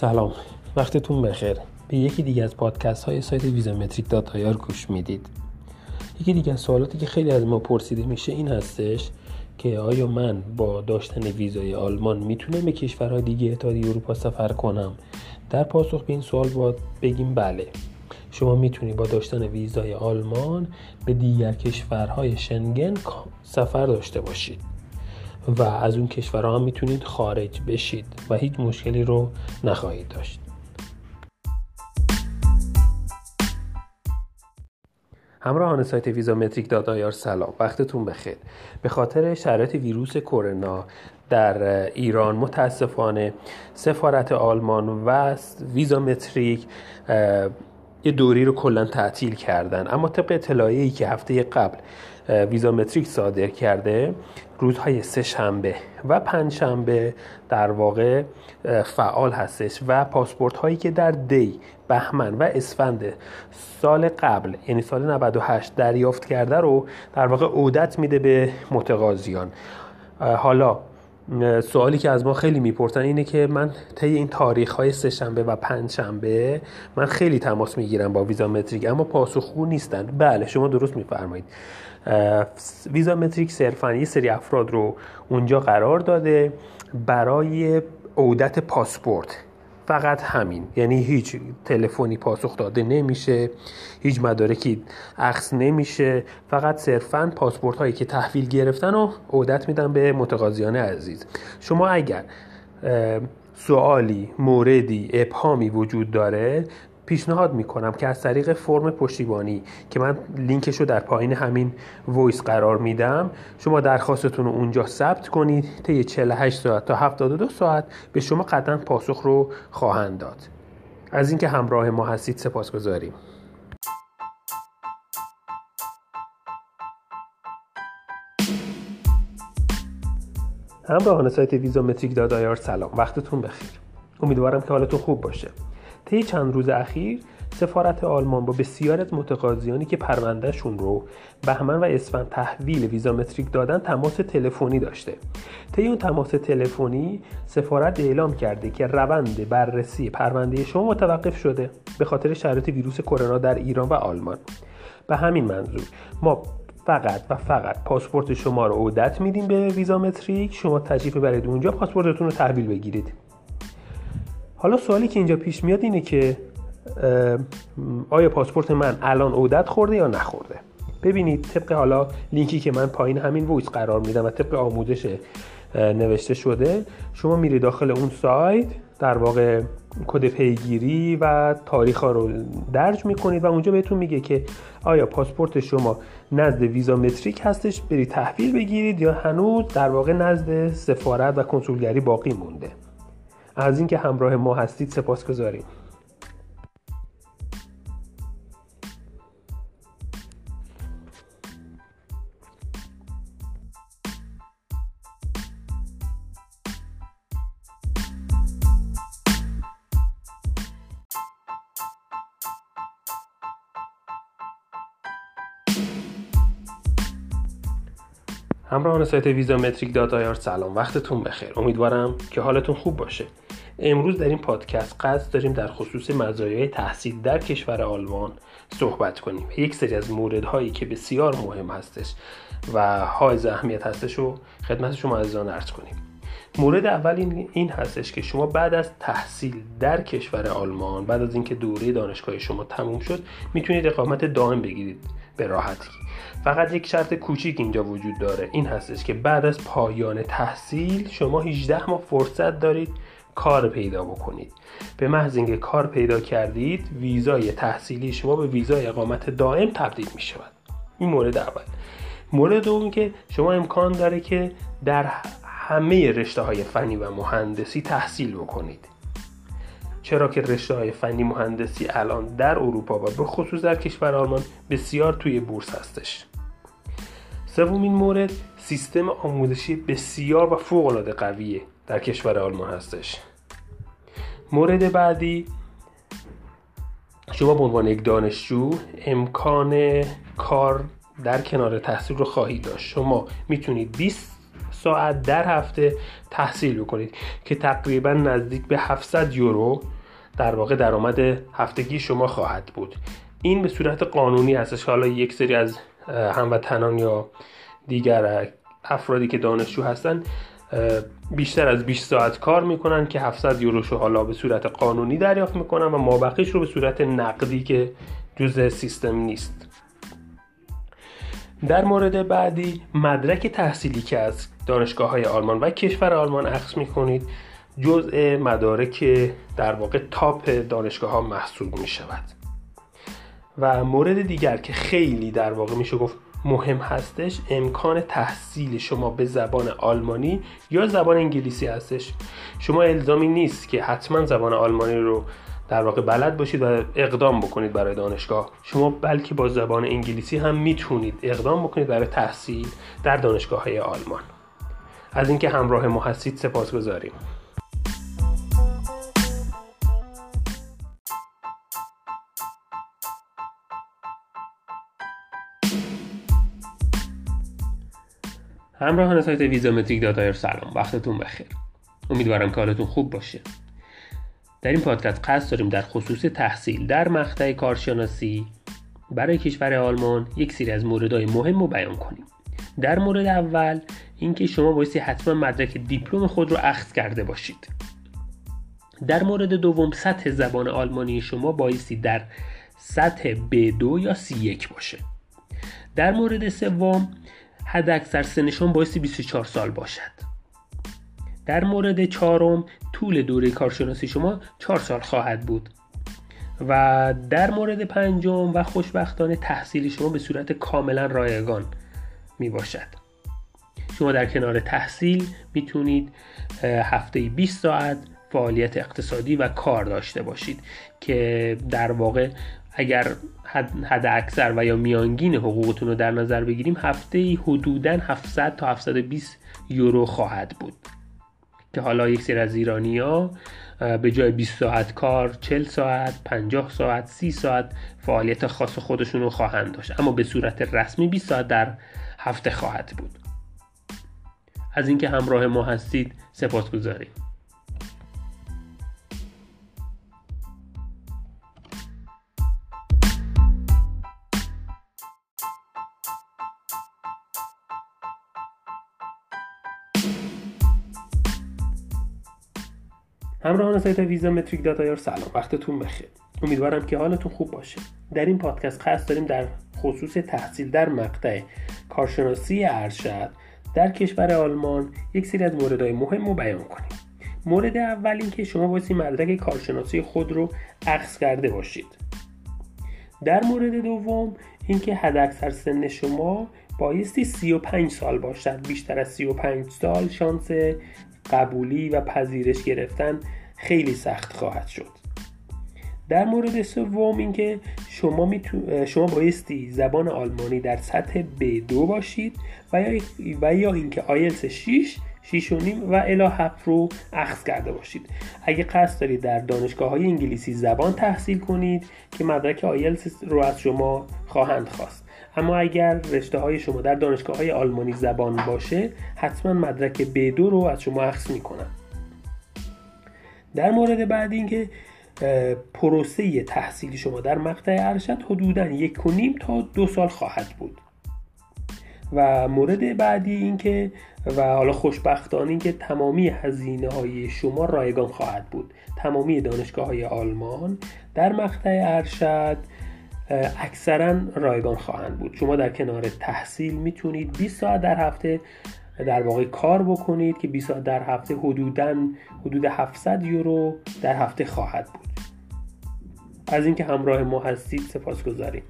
سلام. وقتتون بخیر. به یکی دیگه از پادکست های سایت ویزامتریک دات آیار گوش می‌دید. یکی دیگه از سوالاتی که خیلی از ما پرسیده میشه این هستش که آیا من با داشتن ویزای آلمان می‌تونم به کشورهای دیگه اتحادیه اروپا سفر کنم؟ در پاسخ به این سوال باید بگیم بله. شما می‌تونید با داشتن ویزای آلمان به دیگر کشورهای شنگن سفر داشته باشید. و از اون کشورها هم می‌تونید خارج بشید و هیچ مشکلی رو نخواهید داشت. همراهان سایت ویزامتریک دادایار سلام. وقتتون بخیر. به خاطر شرایط ویروس کرونا در ایران متاسفانه سفارت آلمان و ویزامتریک یه دوری رو کلا تعطیل کردن. اما طبق اطلاعیه‌ای که هفته قبل ویزامتریک صادر کرده روزهای سه شنبه و پنج شنبه در واقع فعال هستش و پاسپورت هایی که در دی بهمن و اسفند سال قبل یعنی سال 98 دریافت کرده رو در واقع عودت میده به متقاضیان. حالا سوالی که از ما خیلی می‌پرسن اینه که من طی این تاریخ های سه شنبه و پنج شنبه من خیلی تماس می‌گیرم با ویزا متریک اما پاسخگو نیستند بله شما درست میفرمایید. ویزا متریک صرفا یه سری افراد رو اونجا قرار داده برای عودت پاسپورت. فقط همین. یعنی هیچ تلفنی پاسخ داده نمیشه هیچ مدارکی عکس نمیشه. فقط صرفا پاسپورت هایی که تحویل گرفتن و عودت میدن به متقاضیان عزیز. شما اگر سوالی موردی ابهامی وجود داره پیشنهاد می‌کنم که از طریق فرم پشتیبانی که من لینکش رو در پایین همین وایس قرار میدم شما درخواستتون رو اونجا ثبت کنید طی 48 ساعت تا 72 ساعت به شما قطعا پاسخ رو خواهند داد. از اینکه همراه ما هستید سپاسگزاریم. همراهان سایت VisaMetric dot IR سلام. وقتتون بخیر. امیدوارم که حالتون خوب باشه. طی چند روز اخیر سفارت آلمان با بسیار از متقاضیانی که پروندهشون رو بهمن و اسفند تحویل ویزامتریک دادن تماس تلفنی داشته. طی اون تماس تلفنی سفارت اعلام کرده که روند بررسی پرونده شما متوقف شده به خاطر شرایط ویروس کرونا در ایران و آلمان. به همین منظور ما فقط و فقط پاسپورت شما رو عودت میدیم به ویزامتریک شما تشریف برید اونجا پاسپورتتون رو تحویل بگیرید. حالا سوالی که اینجا پیش میاد اینه که آیا پاسپورت من الان عودت خورده یا نخورده؟ ببینید طبق حالا لینکی که من پایین همین وایس قرار میدم و طبق آموزش نوشته شده شما میری داخل اون سایت در واقع کد پیگیری و تاریخ ها رو درج می‌کنید و اونجا بهتون میگه که آیا پاسپورت شما نزد VisaMetric هستش برید تحویل بگیرید یا هنوز در واقع نزد سفارت و کنسولگری باقی مونده. از اینکه همراه ما هستید سپاس گذاریم. همراهان سایت ویزا متریک دات سلام. وقتتون بخیر. امیدوارم که حالتون خوب باشه. امروز در این پادکست قصد داریم در خصوص مزایای تحصیل در کشور آلمان صحبت کنیم. یک سری از موردهایی که بسیار مهم هستش و های اهمیت هستش رو خدمت شما عزیزان ارز کنیم. مورد اول این هستش که شما بعد از تحصیل در کشور آلمان بعد از اینکه دوره دانشگاه شما تموم شد می‌تونید اقامت دائم بگیرید به راحتی. فقط یک شرط کوچیک اینجا وجود داره. این هستش که بعد از پایان تحصیل شما 18 ماه فرصت دارید کار پیدا بکنید. به محض اینکه کار پیدا کردید ویزای تحصیلی شما به ویزای اقامت دائم تبدیل می شود. این مورد اول. مورد دوم که شما امکان داره که در همه رشته های فنی و مهندسی تحصیل بکنید. چرا که رشته های فنی مهندسی الان در اروپا و به خصوص در کشور آلمان بسیار توی بورس هستش. سومین مورد سیستم آموزشی بسیار و فوق العاده قویه. در کشور آلمان هستش. مورد بعدی شما به عنوان یک دانشجو امکان کار در کنار تحصیل رو خواهید داشت. شما می‌تونید 20 ساعت در هفته تحصیل بکنید که تقریبا نزدیک به 700 یورو در واقع درآمد هفتگی شما خواهد بود. این به صورت قانونی هستش حالا یک سری از هموطنان یا دیگر افرادی که دانشجو هستن بیشتر از 20 ساعت کار می‌کنن که 700 یوروشو حالا به صورت قانونی دریافت می‌کنن و مابقیش رو به صورت نقدی که جزء سیستم نیست. در مورد بعدی مدرک تحصیلی که از دانشگاه های آلمان و کشور آلمان اخذ می‌کنید جزء مدارک در واقع تاپ دانشگاه ها محسوب می شود و مورد دیگر که خیلی در واقع میشه گفت مهم هستش امکان تحصیل شما به زبان آلمانی یا زبان انگلیسی هستش. شما الزامی نیست که حتما زبان آلمانی رو در واقع بلد باشید و اقدام بکنید برای دانشگاه. شما بلکه با زبان انگلیسی هم می‌تونید اقدام بکنید برای تحصیل در دانشگاه های آلمان. از اینکه همراه ما هستید سپاسگزاریم همراهان سایت VisaMetric dot IR سلام وقتتون بخیر. امیدوارم که حالتون خوب باشه. در این پادکست قصد داریم در خصوص تحصیل در مقطع کارشناسی برای کشور آلمان یک سری از موردهای مهم رو بیان کنیم. در مورد اول اینکه شما بایستی حتما مدرک دیپلم خود رو اخذ کرده باشید. در مورد دوم سطح زبان آلمانی شما بایستی در سطح B2 یا C1 باشه. در مورد سوم حد اکثر سنشان بایستی 24 سال باشد. در مورد چهارم طول دوره کارشناسی شما 4 سال خواهد بود. و در مورد پنجم و خوشبختانه تحصیلی شما به صورت کاملا رایگان می باشد. شما در کنار تحصیل می‌تونید هفته 20 ساعت فعالیت اقتصادی و کار داشته باشید که در واقع اگر حد اکثر و یا میانگین حقوقتون رو در نظر بگیریم هفته حدودا 700 تا 720 یورو خواهد بود. که حالا یک سری از ایرانی ها به جای 20 ساعت کار 40 ساعت 50 ساعت 30 ساعت فعالیت خاص خودشون رو خواهند داشت. اما به صورت رسمی 20 ساعت در هفته خواهد بود. از اینکه همراه ما هستید سپاس گذاریم همراهان سایت ویزا متریک داتایار سلام وقتتون بخیر. امیدوارم که حالتون خوب باشه. در این پادکست خاص داریم در خصوص تحصیل در مقطع کارشناسی ارشد در کشور آلمان یک سری از موردهای مهم رو بیان کنیم. مورد اول اینکه شما بایستی مدرک کارشناسی خود رو اخذ کرده باشید. در مورد دوم اینکه حداکثر سن شما بایستی 35 سال باشد. بیشتر از 35 سال شانس قبولی و پذیرش گرفتن خیلی سخت خواهد شد. در مورد سوم اینکه شما میتو... شما بایستی زبان آلمانی در سطح B2 باشید و یا, و یا اینکه آیلتس 6 6 و الا 7 رو اخذ کرده باشید. اگه قصد دارید در دانشگاه های انگلیسی زبان تحصیل کنید که مدرک آیلتس رو از شما خواهند خواست. اما اگر رشته های شما در دانشگاه های آلمانی زبان باشه حتما مدرک B2 رو از شما اخذ می‌کنن در مورد بعد اینکه پروسه تحصیلی شما در مقطع ارشد حدودا یک و نیم تا دو سال خواهد بود. و مورد بعدی اینکه و حالا خوشبختانه اینکه تمامی هزینه های شما رایگان خواهد بود. تمامی دانشگاه های آلمان در مقطع ارشد اکثرا رایگان خواهند بود. شما در کنار تحصیل می‌تونید 20 ساعت در هفته در واقع کار بکنید که 20 ساعت در هفته حدودا حدود 700 یورو در هفته خواهد بود. از اینکه همراه ما هستید سپاس گذاریم